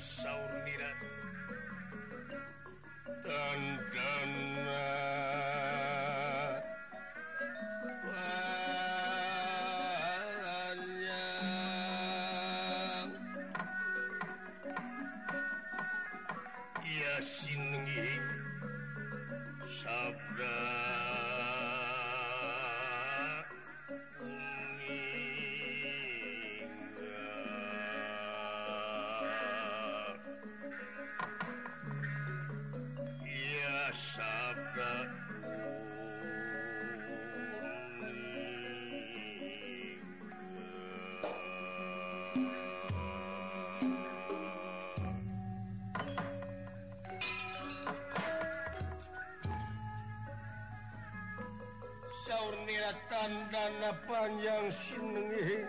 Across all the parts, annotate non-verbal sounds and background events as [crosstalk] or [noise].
So Aurnila tandana panjang sinengi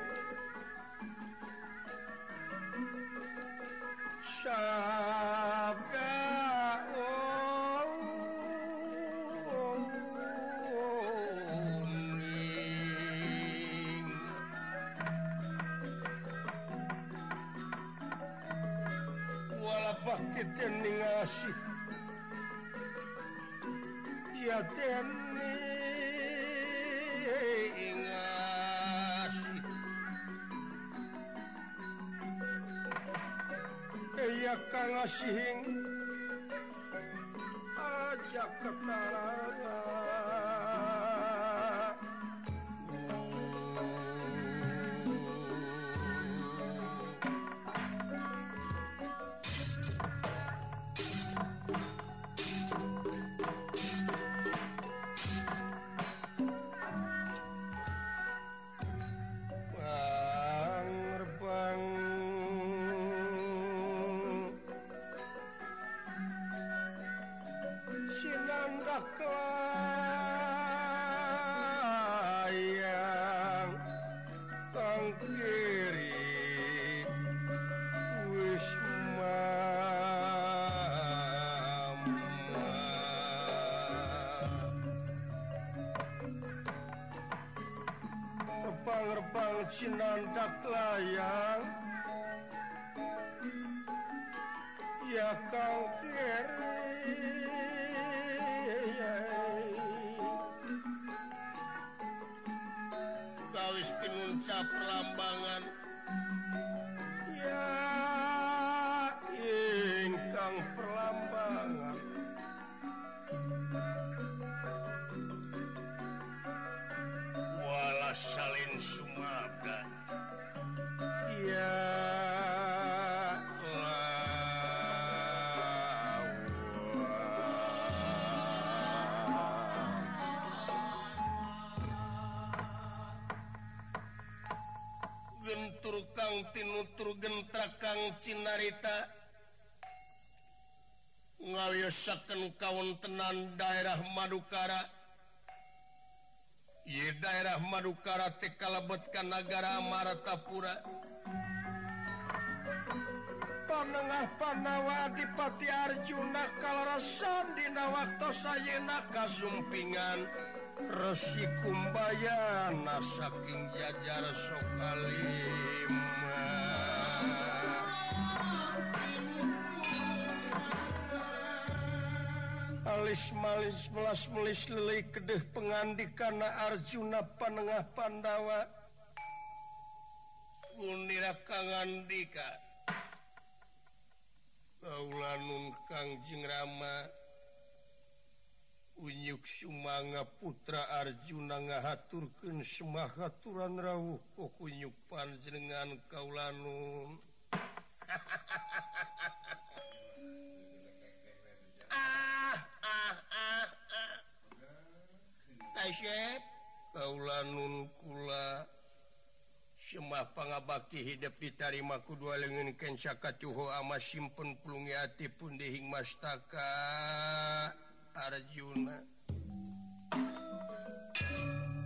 cinandaklah ya. wonten kawontenan daerah Madukara. Ye daerah Madukara tekalebetkan negara Maratapura Panengah Panawa Adipati Arjuna kalarasan dina waktu sayeuna kasumpingan. Resi Kumbayana saking jajar Sokalim Melis-malis melas melis lele kedeh pengandi karena Arjuna Panengah Pandawa. Gunira Kang Andika. Kaulanun Kangjeng Rama Unyuk Sumanga Putra Arjuna ngahaturkeun semah haturan rawuh ku kunyuk panjenengan kaulanun. [laughs] Ah. Asyep Paulanun kula Semah pangabakti hidup ditarima kudua lengan kencaka cuho ama simpen pulungi hati pun dihing mastaka Arjuna.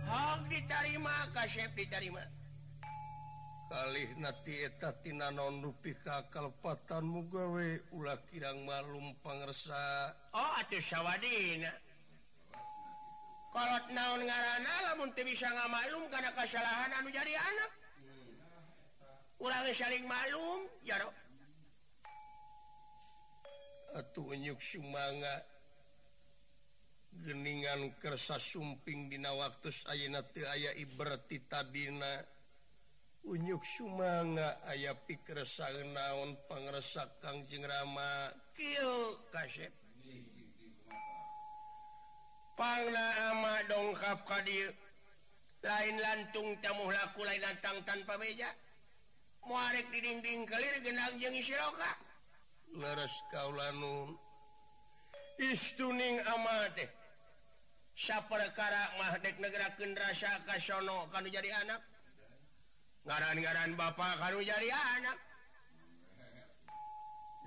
Hak ditarima kasyep ditarima. Kalih nati eta tina non rupi kakalpatan mugawe ulah kirang malum pangersa. Oh atuh sawadina. kolot naon ngaran lamun bisa nga malum karena kesalahan anu jadi anak. Ulangi saling malum jaro atuhnyuk sumanga. Geningan kersa sumping dina waktu ayeuna teu aya ibrati tadina unyuk sumanga aya pikresa naon pangresa Kangjeng Rama. Kieu kasep. ama dongkap kadir lain lantung tamu laku lain datang tanpa beja muarek di dinding kelir genang jeung siroka leres kaulanun istuning ama teh. Saperkara mah dek negerakeun rasa ka kanu jadi anak? Ngaran-ngaran bapak kanu jadi anak.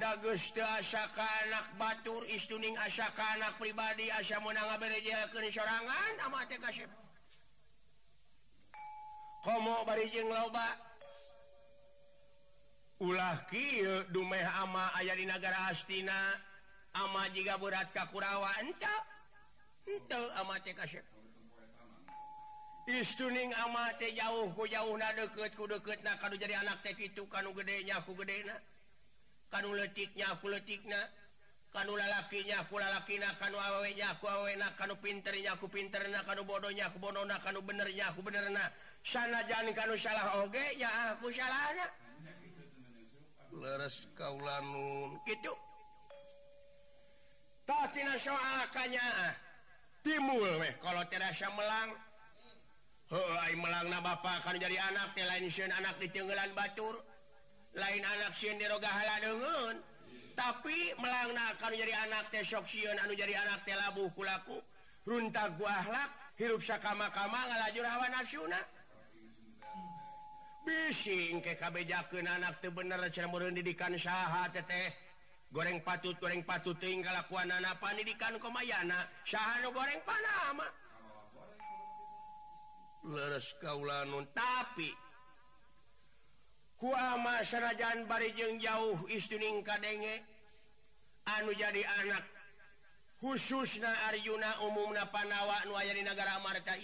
dagustaaka anak Batur istuning asaka anak pribadi asa menanga berejakan sorangan amate kasep. Komo barijeng loba. Ulah kieu dumeh ama aya di negara Astina ama jiga berat ka Kurawa entah enteu amate kasep. Istuning amate jauh ku jauh na deket ku deket na kadu jadi anak teh kitu kanu gedenya ku gedena. kantiknya akutikna kanulakinya kulalakinya kanwenya kuwena kanu pinternya aku pinterna. Kanu bodohnya aku bodona kanu benernya aku benerna. Sana jangan kanu salah oge ya aku salah leres kaulanun. Gitu. Tatina soal kanya ah. timul weh kalau terasa melang. Hei melang na bapak kan jadi anak lain anak di tenggelan batur. lain anak sirogaun tapi melangnakan jadi anak teh soksiun anu jadi anak teh kulaku runta gualak hirup sakama-kama ngalajur hawa nafsuna bising kekabjaken anak tuh bener didikan syahat teh goreng patut goreng patut tinggal lakuan anak pendidikan komayana. Syahanu goreng panama. Leres kaulanun tapi sanajan barijeng jauh istuning kadenge. Anu jadi anak. Khusus na Aryuna umum na Panawa nuaya di negara Marta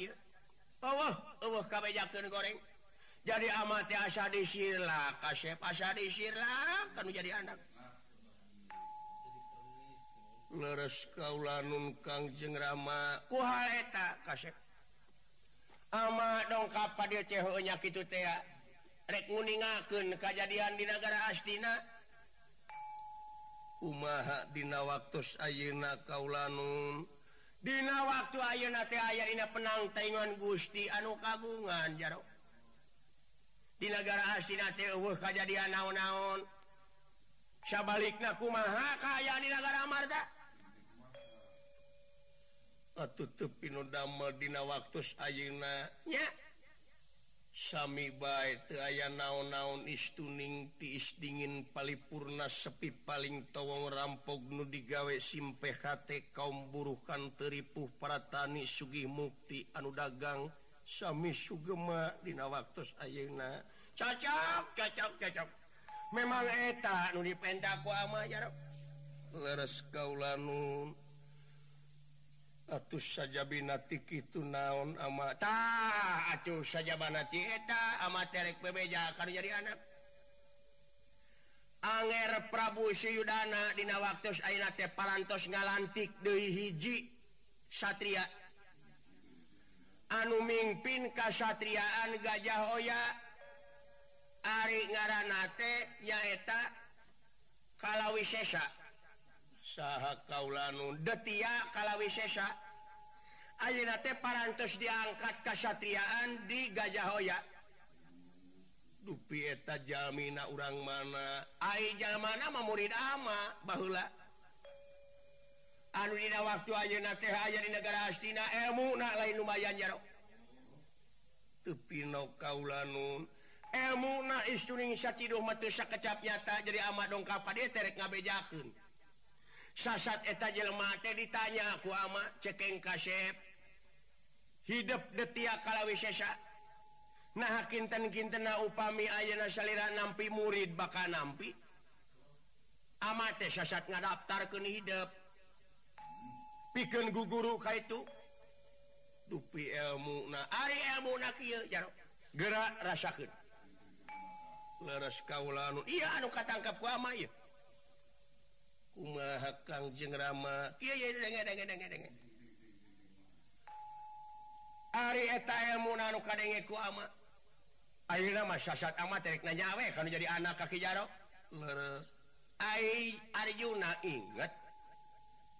Allah Allah kabejakeun goreng. Jadi amati asa disirla kasep asa disirla kanu jadi anak. Leres kaula nun kangjeng rama kuha kasep. Ama dongkap pada cehonya teh kitu teh rek rekuningaken kejadian di negara Astina Umaha dina waktu ayeuna kaulanun? Dina waktu ayeuna teh aya dina penang taingan Gusti anu kagungan jaro. Di negara Astina teh eueuh kejadian naon-naon. Sabalikna kumaha kaya di negara Marta Atuh pinu damel dina waktu ayeuna nya. Sami baik aya naon-naun istuning tiis dingin palipurna sepi paling towong rampok nu digawe simpe hate kaum buruhkan teripuh para tani Sugih mukti anu dagang. Sami Sugema dina waktu Ayeuna. Cocok cocok cocok memang eta nu dipendaku ama ya leres kaulanun atus saja binati itu naon ama. Ta acuh saja banata amaterek bebeja kan jadi anak. Anger Prabu Syudana Dina waktu Ainate parantos ngalantik Dewi hiji Satria. Anu mimpin kasatriaan Gajah Oya. Ari ngaranate nyaeta Kalawisesa saha kaulanun detia Kalawisesa Ayeunate parantos diangkat kasatriaan di Gajahhoya dupieta Jamina urang mana? Aijal mana memurid ama bahula anu dina waktu ayeuna teh aya di negara Astina ilmu na lain lumayan jaro. Tepino kaulanun. Ilmu na istuning satiduh matu sakecap nyata jadi ama dongkap dia terek ngabejakeun. Sasat eta jelema teh ditanya ku ama cekeng kasep. hidup detia kalauwisesa nah kinten kintena upami Ayeuna salira nampi murid bakal nampi. Amate sasat ngadaftar ke hidup piken guguru ka itu. Dupi ilmu na ari ilmu na kieu jaro. Gerak rasakeun. Leres kaula iya anu katangkap ku ama ieu kumaha Kang Jeng Rama? Kieu denge denge denge denge. Ari eta elmunan kadengeku ama. Ayeuna mah sasat ama terik nanyawe kalau jadi anak kaki jaro. Leres. Ai Arjuna inget.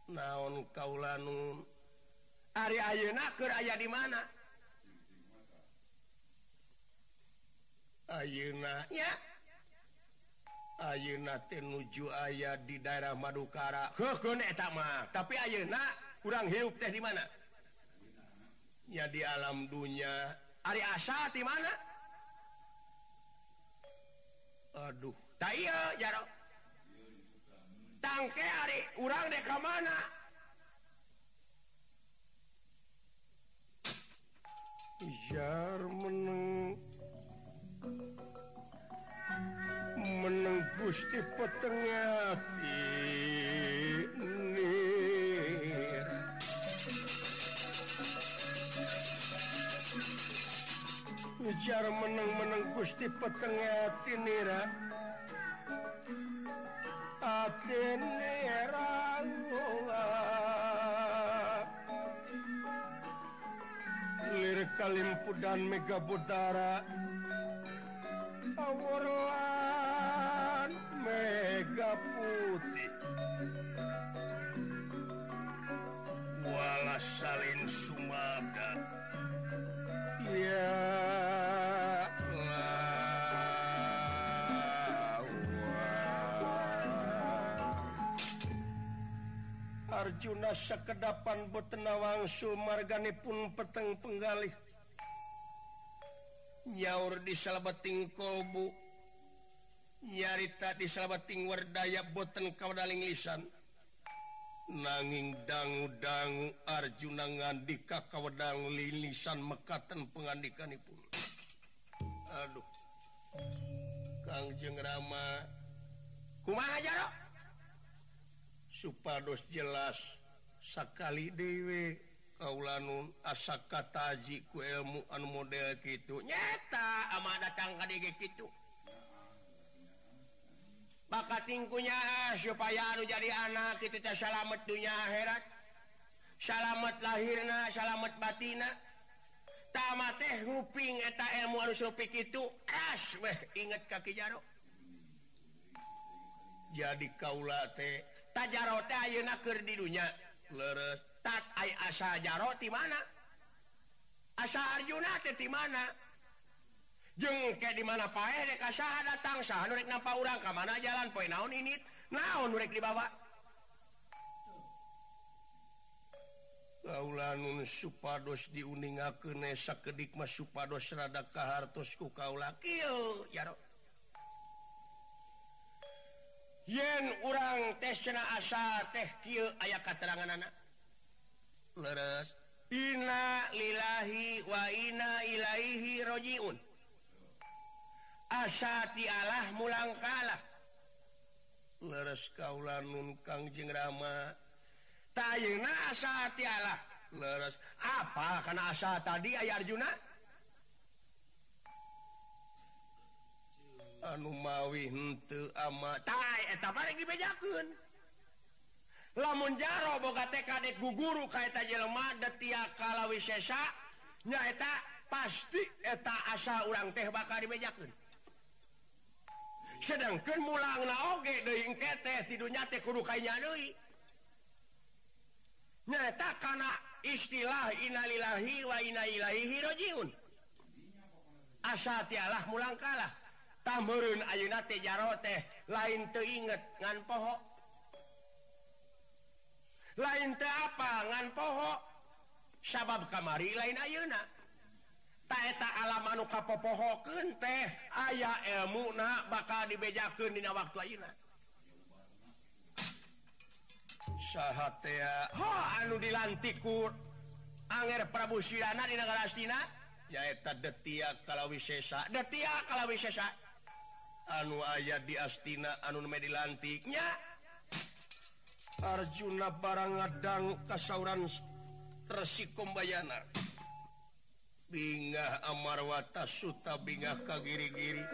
Naon kaula nun? Ari ayeuna keur aya di mana? Ayeuna nya? Ayeuna teh nuju aya di daerah Madukara. Heuh eta mah. Tapi ayeuna kurang hirup teh di mana? ya di alam dunia Ari asa di mana? Aduh. Iya, tangke Ari urang deka mana? Jar meneng. Meneng gusti petengah hati bicara menang-menang Gusti petengahati nira Lir kalimpu dan mega budara. Awurlan mega Junas kedapan botenawangsu margane pun peteng penggalih. Nyaur di salabating kobu nyarita di salabating wardaya boten kaudaling lisan. Nanging dangu-dangu Arjuna ngandika kawadang lilisan mekaten pengandikanipun. Aduh. Kangjeng Rama. Kumaha jaro supados jelas. sakali dewe. Kaulanun asaka taji ku ilmu anu model gitu nyata ama datang ka gitu maka tingkunya supaya anu jadi anak itu teh salamet dunia akhirat. Salamet lahirna salamet batina. Tama teh nguping eta ilmu anu supik itu as weh inget kaki jaro. Jadi kaula teh tajaro teh ayeuna keur di dunya. leres. Tak ay asa jaro di mana? Asa Arjuna teh di mana? Jeng kayak di mana pae dek asa datang? Sah nurek nampak orang ke mana jalan? Poe naon ini? Naon nurek dibawa? Kaulanun supados diuningakeun e, sakedik mas supados rada kahartos ku kaula. Kieu jaro. yen urang tes cena asa teh kieu aya katerangan anak leres. Inna lillahi wa inna ilaihi rojiun. Asa ti Allah mulang kalah. Leres kaula nun kangjeng rama. Tayena asa ti Allah leres. Apa karena asa tadi aya Arjuna anu mawi henteu ama. Tai eta bareng dibejakeun. Lamun jaro boga teh kadek guguru ka kaeta jelemah detia kalawisesa nyaeta pasti eta asa urang teh bakal dibejakeun. Sedangkan mulang naoge deing keteh tidurnya teh kudu kayaknya deui. Nyata kana istilah innalillahi wa inna ilaihi rajiun. Asa tialah mulang kalah. tamurun Auna tejaro teh lain te inget ngan pohok lain te apa ngan pohok sabab kamari lain Ayeuna. Taeta alamanu kapopohoken teh aya ilmu na bakal dibejaken dina waktu Auna ha anu dilantikur Anger Prabu Sirana di negara Astina yaeta detia kalau wisesa detia kalau wisesa anu ayat di Astina Anun Medilantiknya Arjuna barang ngadang kasauran resikobayana Bingah Amarwata Suta Bingah kagiri-giri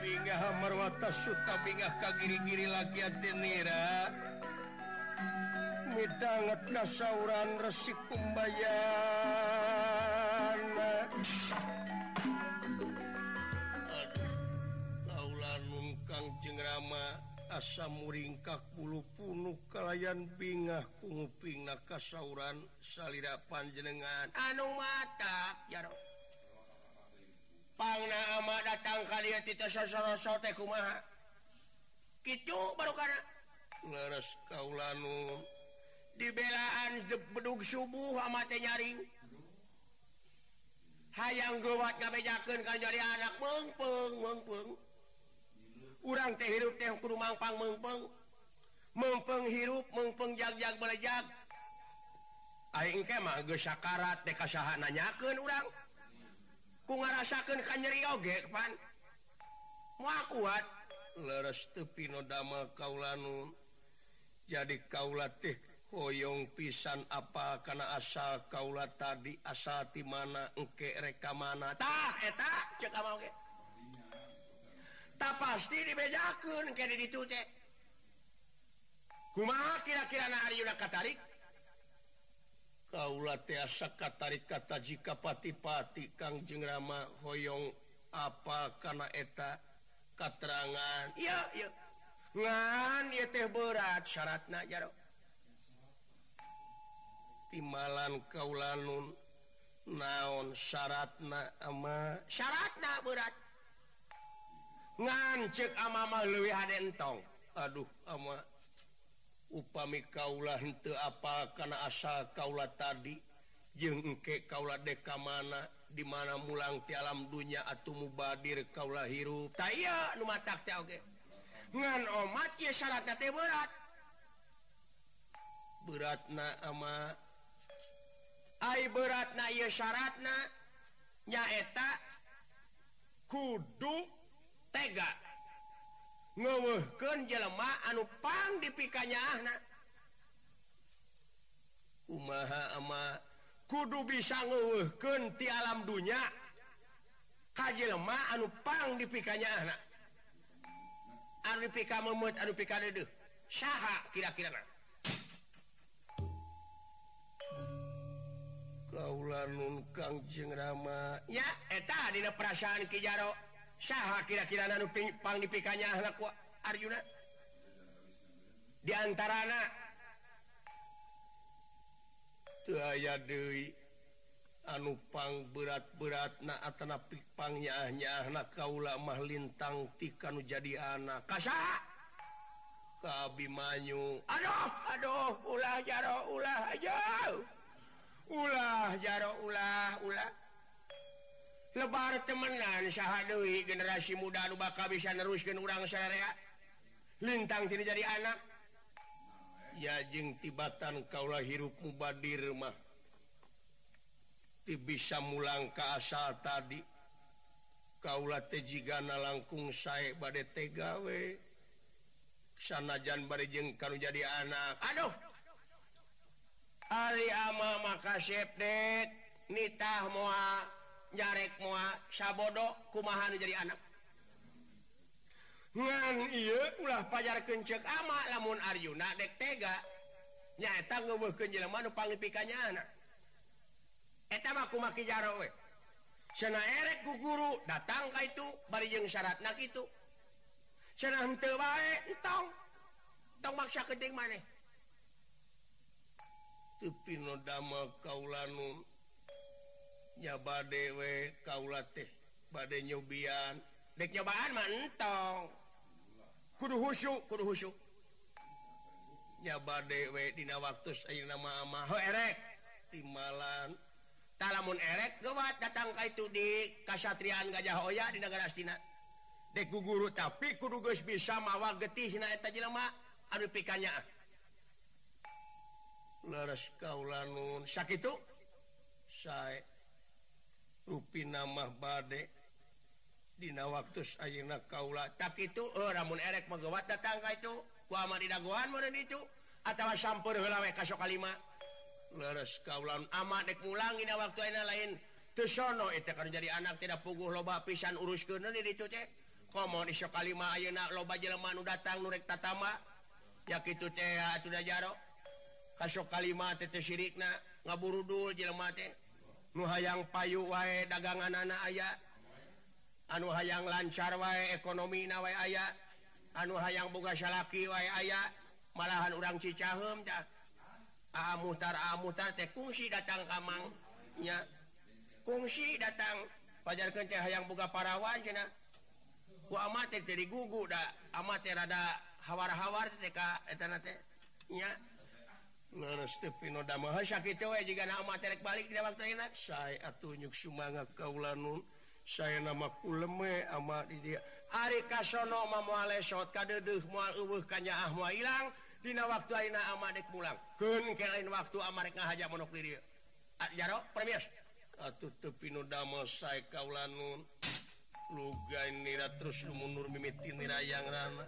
Bingah Amarwata Suta Bingah kagiri-giri lagi Atenira midangat kasauran resikobayana asam muringkak bulu punuh kalayan bingah penguping na kasauran salira panjenengan anu mata ya pangna ama datang kalian tidak sosorosote kumaha. Kicu baru kana. Leres kaulanu. Dibelaan bedug subuh amat nyaring. Hayang gawat ngabejakeun kan jadi anak mengpeng mengpeng. urang teh hirup teh kudu mangpang mempeng mempeng hirup mempeng jagjag belejak aing ke mah geus sakarat teh kasaha nanyakeun urang. Ku ngarasakeun ka nyeri oge pan. Moal kuat. Leres teu pino damel kaulanun jadi kaula teh hoyong pisan apa kana asal kaula tadi asal ti mana engke reka mana. Tah eta cek amaoge okay. tak pasti dibedakan kayak itu teh. Kumaha kira-kira na Ari udah katarik? Kaulah tiasa katarik kata jika pati-pati Kang jengrama hoyong apa karena eta keterangan iya iya ngan ya teh berat syaratna jarok timalan kaulanun naon syaratna ama? Syaratna berat. ngancek amamah luwih hadentong aduh ama. Upami kaulah henteu apa karena asal kaula tadi? Jeung engke kaula deka mana? Di mana mulang ti alam dunya atuh mubadir kaula hirup. Taya nu matak teh oge. Ngan omat ye syaratna teh berat. Beratna ama. Ay beratna ye syaratna nyaeta kudu tega. Ngewuhkan jelema anupang dipikanya anak Umaha ama kudu bisa ngewuhkan ti alam dunya. Kajjelema anupang dipikanya anak anu pika memut anu pika deduh saha kira-kira na kaula nun kangjeng rama. Ya eta dina perasaan kijaro Syah kira-kira nupang dipikanya Arjuna Di diantara anak anupang berat-berat na atana pang nyahnya anak kaula mah lintang tikanu jadi anak Kasaha. Ka Abimanyu. Aduh aduh ulah jaro ulah aja. ulah jaro ulah ulah lebar temenan Syahwi generasi muda lu bakal bisa neruskan urang syariat lintang tidak jadi anak. Ya jeng tibatan kaulah hirup mubadir mah. Ti bisa mulang ke asal tadi. Kaulah tejigana langkung saya badai tegawe sanajan bari jeng kalau jadi anak. Aduh! Ari ama maka dek nitah moa. nyarek mua Sabodo kumahan jadi anak? Ngan iya ulah pajar kencek ama lamun Arjuna dek tega nyata ngeuweuhkeun jelema nu panglipikanya anak. Eta mah kumaha jaro we? Cenah erek ku guru datang ka itu bari jeung syaratna kitu cenah henteu bae entong. Tong maksa keting maneh. Tepi no dama kaulanun nyaba dewe kaula teh bade nyobian. Dek nyobaan mantong. Kudu husyuk kudu husyuk nyaba dewe dina waktu ayeuna mah ama. Ho erek timalan. Talamun erek gawat datang ka itu di kasatrian gajah hoya di negara Astina dek guguru tapi kudu geus bisa mawa getih na eta jelema. Anu pikanya leres kaula nun. Sakitu sae. rupi nama badek Dina waktu Ayeuna Kaula. Tak itu oh, eh, ramun erek megawat datang itu. Kuama di dagoan mana itu atau sampur heula we ka kalima. Leres kaulan ama dek mulang dina waktu ayeuna lain. Teu sono eh, eta kan jadi anak tidak puguh loba pisan uruskeun di ditu teh. Komo di ayeuna loba jelema datang nu tatama. Ya kitu teh atuh da jaro. Ka sok kalima teh teh sirikna nu hayang payu wae dagangan anak aya. Anu hayang lancar wae ekonomi na wae aya. Anu hayang boga salaki wae aya. Malahan urang cicahem dah ah muhtar teh kungsi datang kamangnya kungsi datang. Pajar teh hayang boga parawan cenah. Ku amat teh gugu da amat teh rada hawar-hawar teh ka eta teh nya. baliknyuk semangat kaulanun saya namaku leme ama dia. Ari Kasono mamualesot kadedeh mual uwuh kanya ahma hilang dina waktu aina amadek mulang keun kelain waktu amarek ngahaja monok di dia. Jaro atuh tepi nu dama saya kaulanun luganira terus lumunur nira yang rana.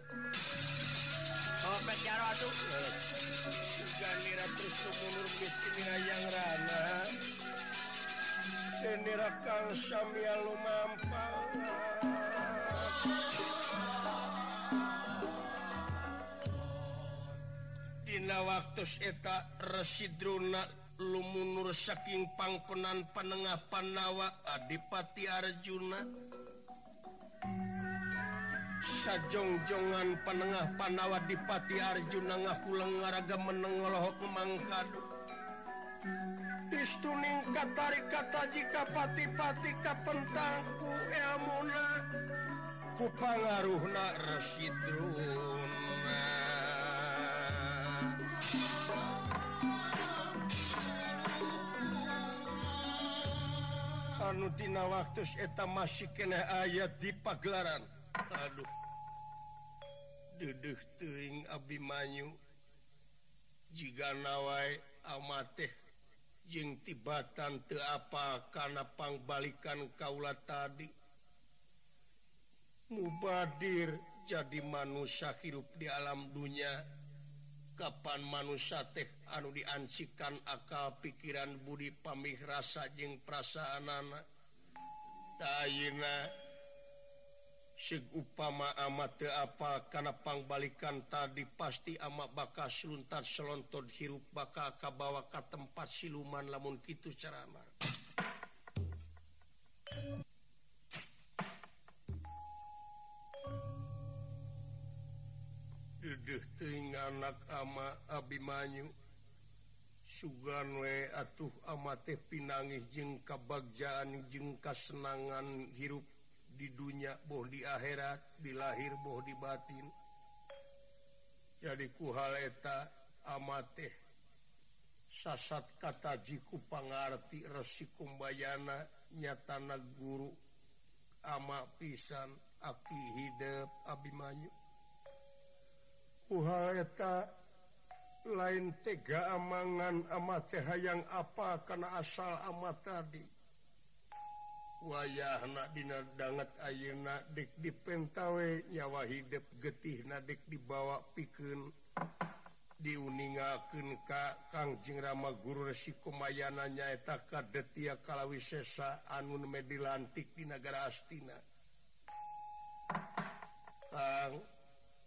Oh, Sopet jaro atuh Luganira terus lumunur nira yang rana. Denira kang samia lumampang Dina waktu eta residruna lumunur saking pangkonan panengah panawa Adipati Arjuna. sajongjongan penengah Panawa dipati Arjuna ngakulang ngaraga menenglohok memangkadu istuning katari kata jika pati-pati kapentangku elmuna kupangaruhna residrun anutina waktu eta masih kena ayat di pagelaran. Aduh. Duduh teing Abimanyu. Jika nawai amateh jeng tibatan te apa karena pangbalikan Kaula tadi. Mubadir jadi manusia hirup di alam dunia Kapan manusia teh anu diancikan akal pikiran Budi pamih rasa jeng perasaan anak Taina upama amat apa karenapangbalikan tadi pasti amat bakal Suntar selonton hirup baka kabawa ke tempat siluman lamun gitu carama Duduhting anak ama Abimanyu. Suganwe atuh amate pinangis jeng kabagjaan jengka senangan hirup. di dunia boh di akhirat di lahir boh di batin. Jadi kuhaleta amate sasat kata jiku pangarti resikubayana nyatana guru ama pisan aki hidup Abimanyu. Kuhaleta lain tega amangan amate hayang apa karena asal amat tadi. wayah nadina banget ayeuna dik dipentawe nyawa hidup getih nadik dibawa piken diuningaken ka Kangjeng Rama Guru Resi Kumayana nyaeta kadetia kalawisesa anun medilantik di negara Astina. Kang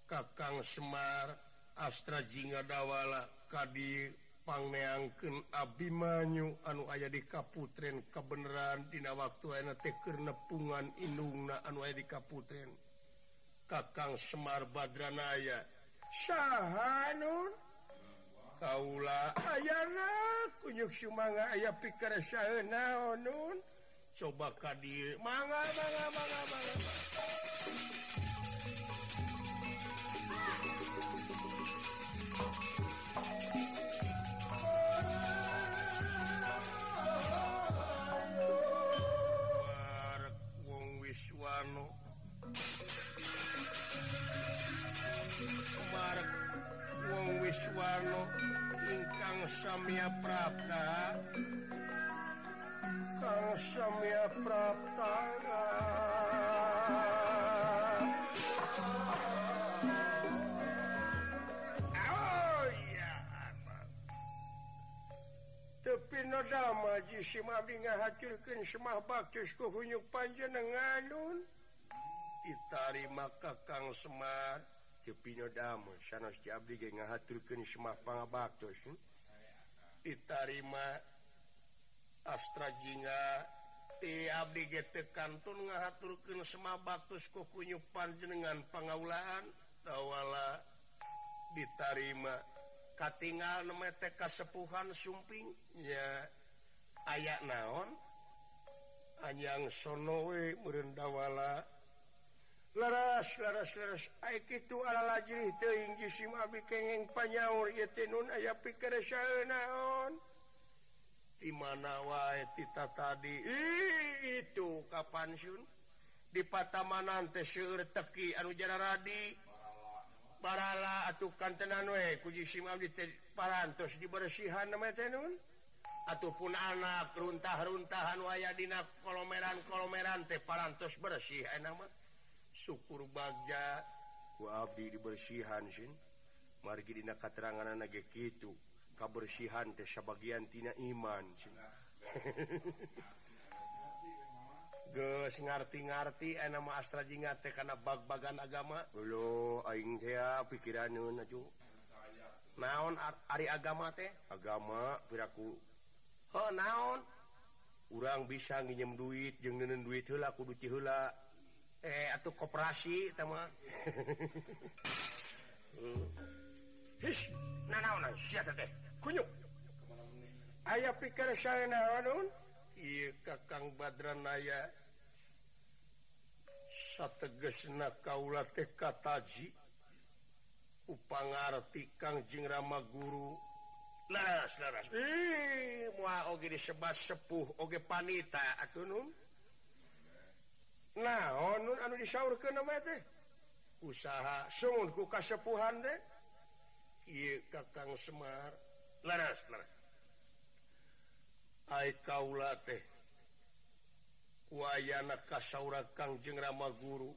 Kakang Semar Astra Jinga Dawala panneangken Abimanyu anu aya di Kaputren kebenaran Dina waktu enak teker nepungan inungna anu aya di Kaputren Kakang Semar Badranaya Syahanun Kaula ayana kunyuk sumanga aya pikir naonun oh, coba kadir manga manga manga manga, manga. Samya Prapta Kang Samya Prapta Oh ya Tepi nodama ji si mabdi ngahaturkeun semah baktus ku hunyuk panjenenganun ditarima ka Kang Semar. Tepi nodama sanes ti abdi ge ngahaturkeun semah pangabaktus hmm? ditarima Astra astrajinga kantun ngahaturkan sema batus kokunyu panjenengan pengaulaan tawala ditarima katingal nemete sepuhan sumpingnya ayayak naon? Anyang sonowe merendawala leras leras leras itu ala lajri teuing jisim abi kenging panyaur ieu teh nun aya pikeun naon di mana wae tita tadi Ih, itu kapan sun di patamanan teh seueur teki anu jara radi. Barala atuh kantenan we eh, ku jisim abi teh parantos dibersihan nama teh nun. Ataupun anak runtah-runtahan waya dina kolomeran-kolomeran teh parantos bersih eh, enak mah syukur Bagja Abdi dibersihan Sin margidina katerangan nage gitu kabersihan teh Tesa bagiantina iman [laughs] ge ngarti-ngarti eh, nama Astra Jinga teh karena bag-bagan agama. Lo aing teh ah, pikiran naon Ari agama teh? Agama piraku. Oh naon? Kurang bisa nginjem duit jeng duit hela kudu cihula eh atau koperasi sama [laughs] ayaah pikir kakang Badran Badranaya. Sattegesna kaula TK taji upangarti Kangjing Rama guru. Laras, laras. Eee, mua, oge, disebas, sepuh oge panita atunum nah on anu disaur ke usaha suunku kasepuhan deh Kakang Semar. Laras kaula teh. Wayana kasaura Kangjeng Rama Guru.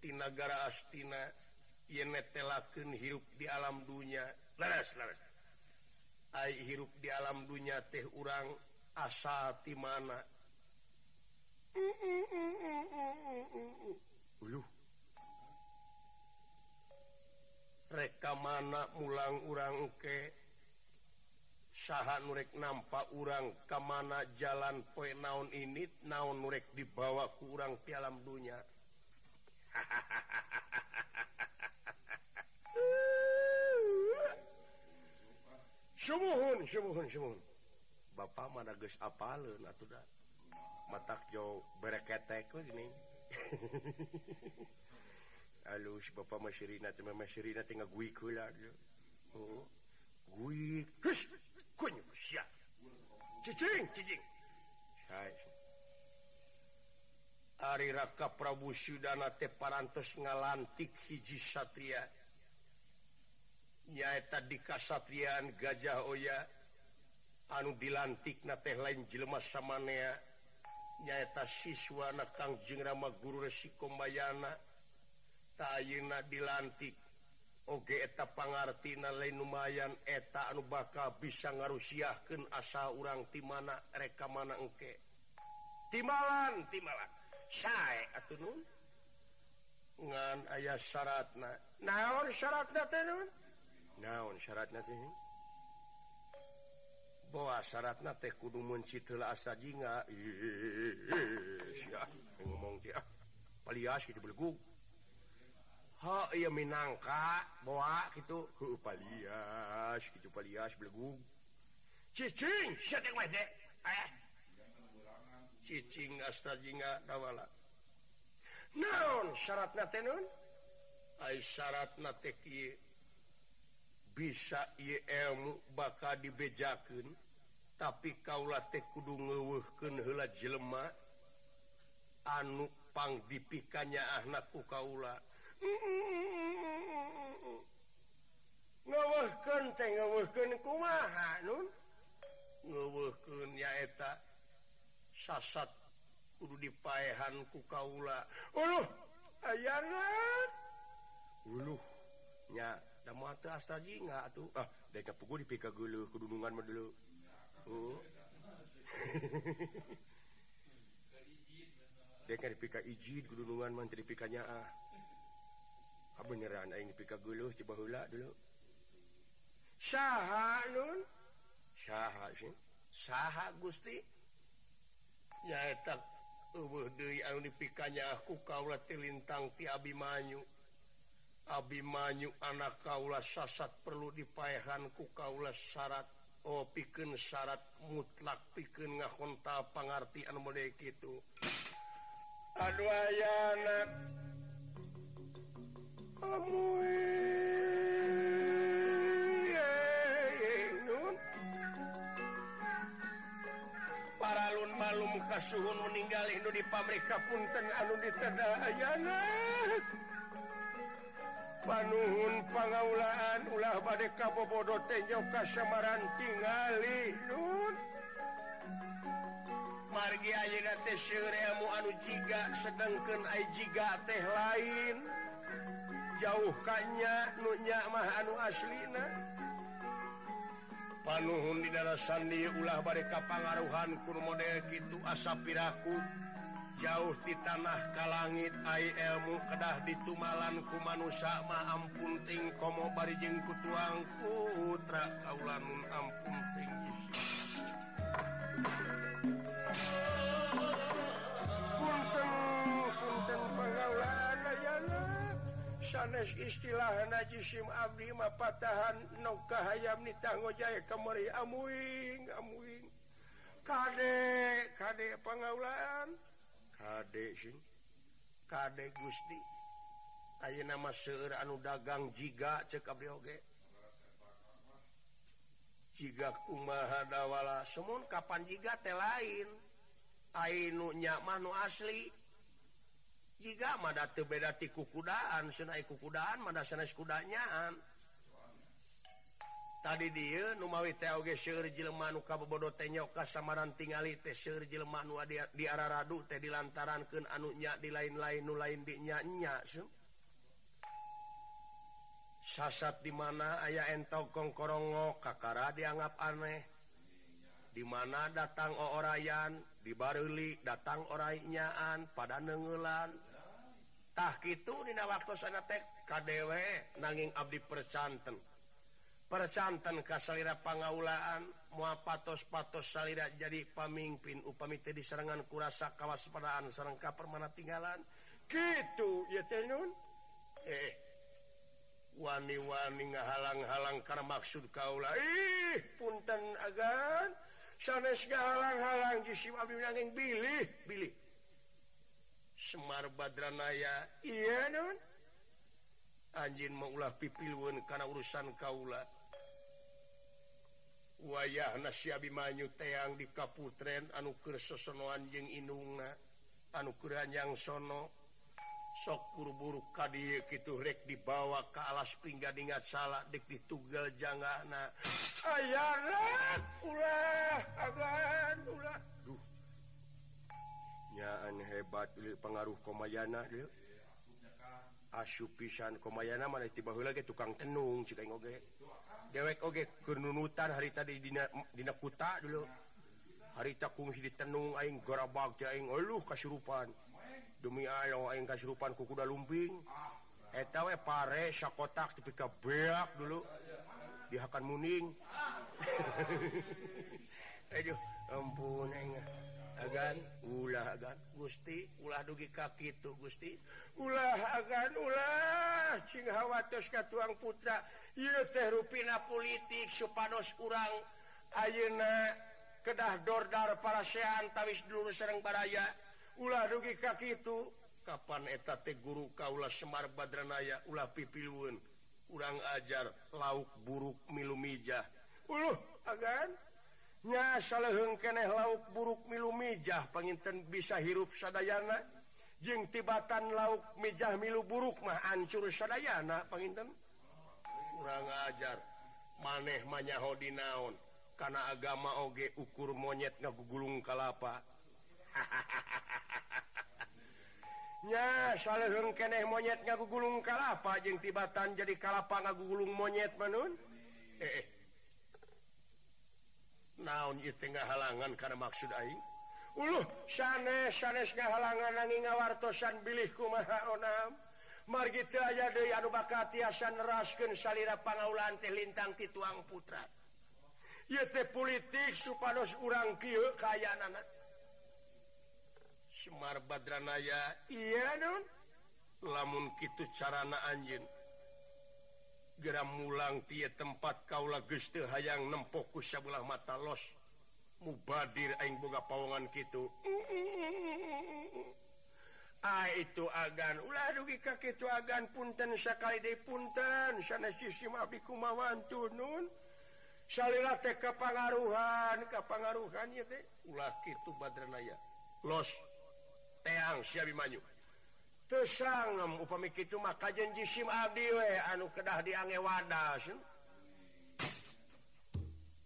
Tinagara Astina yenetelaken hirup di alam dunya. Laras laras. Ay hirup di alam dunya teh urang asa asati mana? reka mana mulang urang ke saha nurrek nampak urang kemana jalan poie naon ini naon nurrek dibawa kurang urang ti alam dunya [laughs] hahaha Bapak mana apal matak jauh bereketek ini halus Bapak Masyrina cuma Masyrina tinggal gue kula Ari Raka Prabu Sudana teh parantos ngalantik hiji satria. Nyaeta di kasatriaan Gajah Oya anu dilantik na teh lain jelema samanea. nyaeta siswa anak Kang jengrama Guru Resikomayana Tauna dilantik. Oge eta pangartina lain lumayan eta anu bakal bisa ngarusiahkan asa urang timana reka mana engke. Timalan Timalan. Saya atun ngan ayah syaratna. Naon syaratna tenun naon syaratna tenun bahwa syarat na teh kudu mencitlah asa jinga. Ngomong dia ah, palias gitu belgu. Ha iya minangka bawa gitu. Hu palias gitu palias belgu. Cicing syetek wae eh? Cicing asta jinga dawala. Naon syarat na teh nun? Ai syarat na teh kieu. bisa ilmu bakal dibejaken tapi kaulah teh kudu ngewuhken hela jelemak anupang dipikannya anakku Kaula. Nyaeta sasat kudu dipaehanku Kaula. Aya nyata mata tadi nggak tuh ah deka pugu di pika gulu kedunungan mah dulu. Oh deka di pika ijid kedunungan mah di pikanya ah ah beneran aing di pika gulu coba hula dulu. Saha nun? Saha sih. Saha gusti. Nyaeta eueuh deui anu dipikanya aku kaulah tilintang ti abimanyu. Abimanyu anak Kaula sasat perlu dipayahanku Kaula syarat. Oh piken syarat mutlak piken ngakhonta pengertian mode gitu Aduh aya anak. Kamu paralun malum kasuhun meninggal Hindu di pabrik kapunten anu diteda ayana panuhun pangaulaan ulah badai kabobodo tenjau kasamaran tingali. Nun. Margi ayeuna teh seuremu anu jiga sedengkeun ai jiga teh lain. Jauh kanya nu nya mah anu aslina panuhun di darasan dieu ulah bade kapangaruhan kur model kitu asa piraku jauh di tanah ka langit ay elmu kedah ditumalan ku manusia. Ma ampunting komo barijeng ku tuang putra kaulanun ampunting punten punten pagawean ayana sanes istilah najisim abdi ma patahan nu kahayam nitanggo jaya kemari amuing amuing. Kade kade pangaulaan Kade Kade Gusti. Ayo nama seur anu dagang jiga jika cekabge jika Umahadawala semun kapan jika teh lain. Ainunya manu asli. Jika mada tebedati kukudaan. Senai kukudaan mada senes kudanyaan. tadi dia Numawi Jelmanukabodo tenyoka samaran tinggali Jelma di arah radu teh di lantaran ke anuknya di lain-lain nu lain dinyanya sasat dimana ayah entok kongkorongo kakara dianggap aneh. Dimana datang orayan dibaruli datang oranyaan pada nengelantah itu Nina waktu sana teh KDW nanging Abdi percanten percantan Kasalira pangaulaan mua patos-patos salirdak jadi pamimpin upamite di serangan kurasa kawaspadaan serangka permana tinggalan. Gitu ya tenun eh, eh wani-wani ngahalang-halang karena maksud kaulah ih punten agan. Sanes ngahalang-halang jisim abdi nanging bilih bilih. Semar Badranaya iya nun anjin maulah pipilun karena urusan kaulah wayah nasiabimanyu teang di Kaputren anuker sosonoan jeung Inungna anukurannyang sono. Sokburu-buru kadie gitu rek dibawa ke alas pingga ingat salah dik ditugel jangan ayarat ulah agan ulah. Duh. Nyaan hebat li pengaruh komayana li asu pisan komayana mana tiba lagi tukang tenung cikain oge. dewek oge kenunutan hari tadi Dina kuta dulu. Harita kuungsi ditenung aing gorabaging oluh kasurupan demi ayo aing kasurupan ku kuda lumping. Etawe pare sakotak tipika beak dulu. Dihakan muning. [laughs] Aduh ampun enggak agan ulah agan. Gusti ulah dugi kaki itu Gusti. Ulah agan ulah. Sing hawatos ka tuang putra. Ieu teh rupina politik supados kurang ayeuna kedah dordar parasean tawis dulu serang baraya. Ulah dugi kaki itu kapan eta teh guru kaulah Semar Badranaya ulah pipilueun? Urang ajar lauk buruk milu mijah. Uluh agan. nyahengkeneh lauk buruk milu mijah penginten bisa hirup Sadayana. Jeng tibatan lauk mijah milu buruk mah ancur Sadayana penginten kurang ajar maneh manyahodi naon. Karena agama oge ukur monyet ngagugulung kalapa. [laughs] Nya salehengkeneh monyet ngagugulung kalapa jeng tibatan jadi kalapa ngagugulung monyet menun? Eh, eh naon tengah halangan karena maksud Aing? Sanes sanesnya halangan nanging ngawartosan bilihku maha onam margi teu aya anu bakal tiasa salira pangaulan teh lintang ti tuang putra. Ieu politik supados urang kieu anak Semar Badranaya iya non lamun kitu carana anjing geram mulang ti tempat Kaula geste hayang nempoku sebelah mata los. Mubadir Aing boga pawongan gitu [laughs] ah itu agan. Ulah dugi ka kitu agan punten sakali de punten. Sanes sisim abi kumawan tunun salila teh kapangaruhan kapangaruhan ieu teh. Ulah kitu badranaya. Los. Teang si Abimanyu tersangem upami itu maka janji SIM Abdiwe anu kedah diange wadas.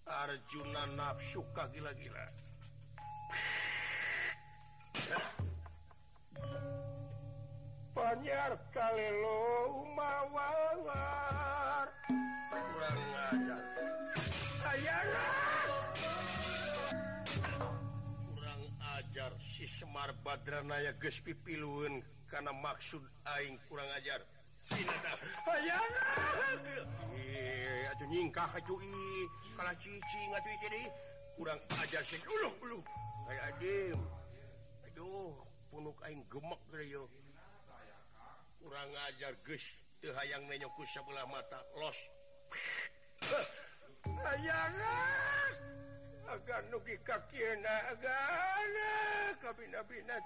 Arjuna nafsu ka gila-gila? Panyar kalelo mawawar kurang ajar. Ayana kurang ajar si Semar Badranaya geus pipilueun. karena maksud Aing kurang ajar. Nyingkah kalah kurang ajar dulu Aduh punuk Aing gemek gemak kurang ajar guys hayang nenyoku sebelah mata los. Agar nugi kaki agak eh. kabin-bina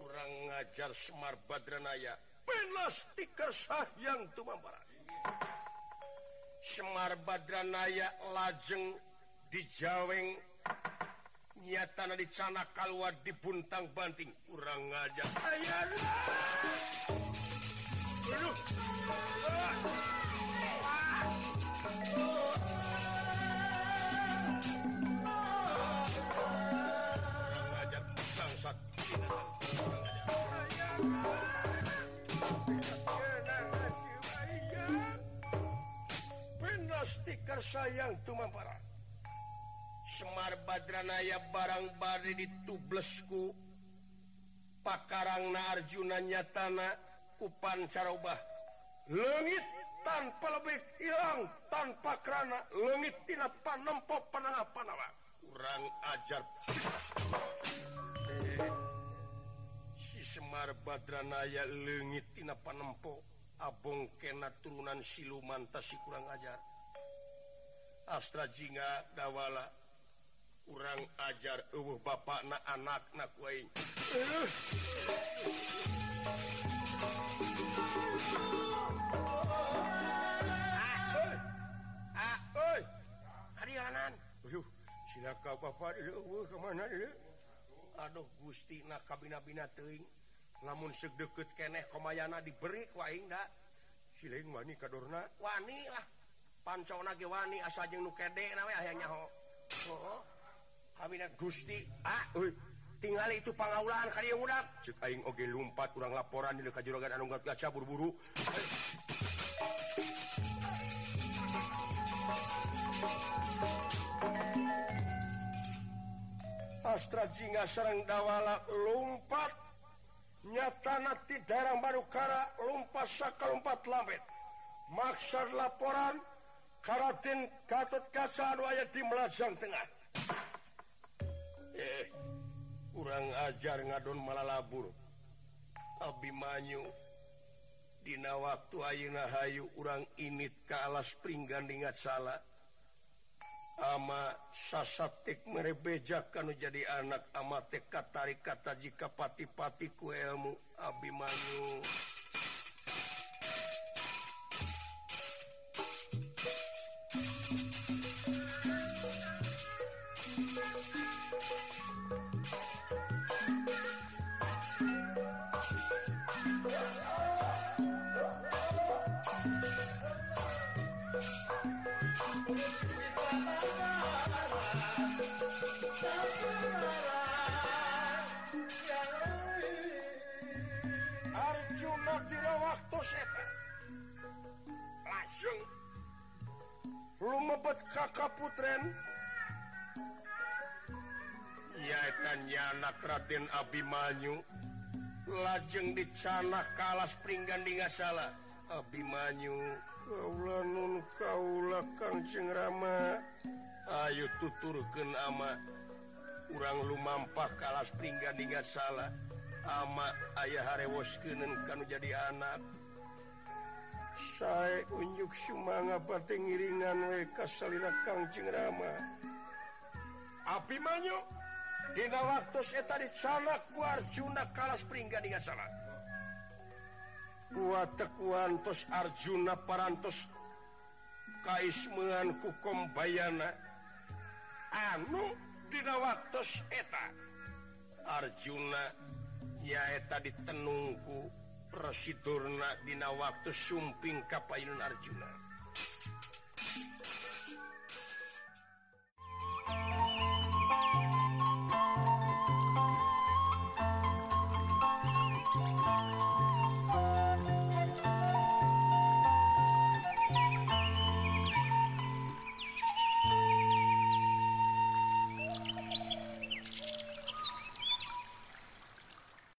kurang ngajar Semar Badranaya. Pelastiker sayang Tumam Semar Badranaya lajeng dijaweng. Nyatana di Cana Kalwa di Buntang Banting. Kurang ngajar. Saya stiker sayang cuma para Semar Badranaya barang bari di tublesku pakarang na naarjunanya tanah kupan carobah lengit tanpa lebih hilang tanpa kerana lengit tidak panempok penanggapan apa kurang ajar. Si Semar Badranaya lengit tina panempok abong kena turunan siluman tasi kurang ajar. Astra jinga dawala. Kurang ajar uh Bapak na anak na kuing silaka Bapak kemana Aduh Gusti na kabina-bina teing namun segdeket keneh komayana diberi waing ndak siling wani kadorna wanilah. pancona gewani asa jeung nu kede nawe aya nyaho oh hamina gusti ah euy tingali itu pangaulaan kali udak. Cek aing oge lumpat kurang laporan di ka juragan anu gaca buru-buru. Astra Jinga Serang dawala lumpat. Nyatana ti daerah Barukara saka lumpat lambet. Maksar laporan Karatin katut kasar aya di Melasang Tengah. Eh kurang ajar ngadon malah labur Abimanyu Dina waktu Auna Hayu urang init ke alas pringgan ingat salah ama sasatik merebejakan jadi anak ama teka tarik kata jika pati-pati ku ilmu Abimanyu lumebet kakak putren yaitannya anak Raden Abimanyu. Lajeng di sana kalas pringgan di salah Abimanyu kaulah nun kangjeng Rama ayo tuturken ama. Kurang lumampah kalas pringgan di salah ama ayah harewoskeun kanu jadi anak. saya unjuk Sumanga bate ngiringan weka Kang Rama api manyuk Dina waktu saya tadi salak Arjuna kalas peringga dia salah Gua tekuantos Arjuna parantos kaismean kukom bayana. Anu dina waktu eta Arjuna ya eta ditenungku prosidurna dina waktu sumping kapayun Arjuna.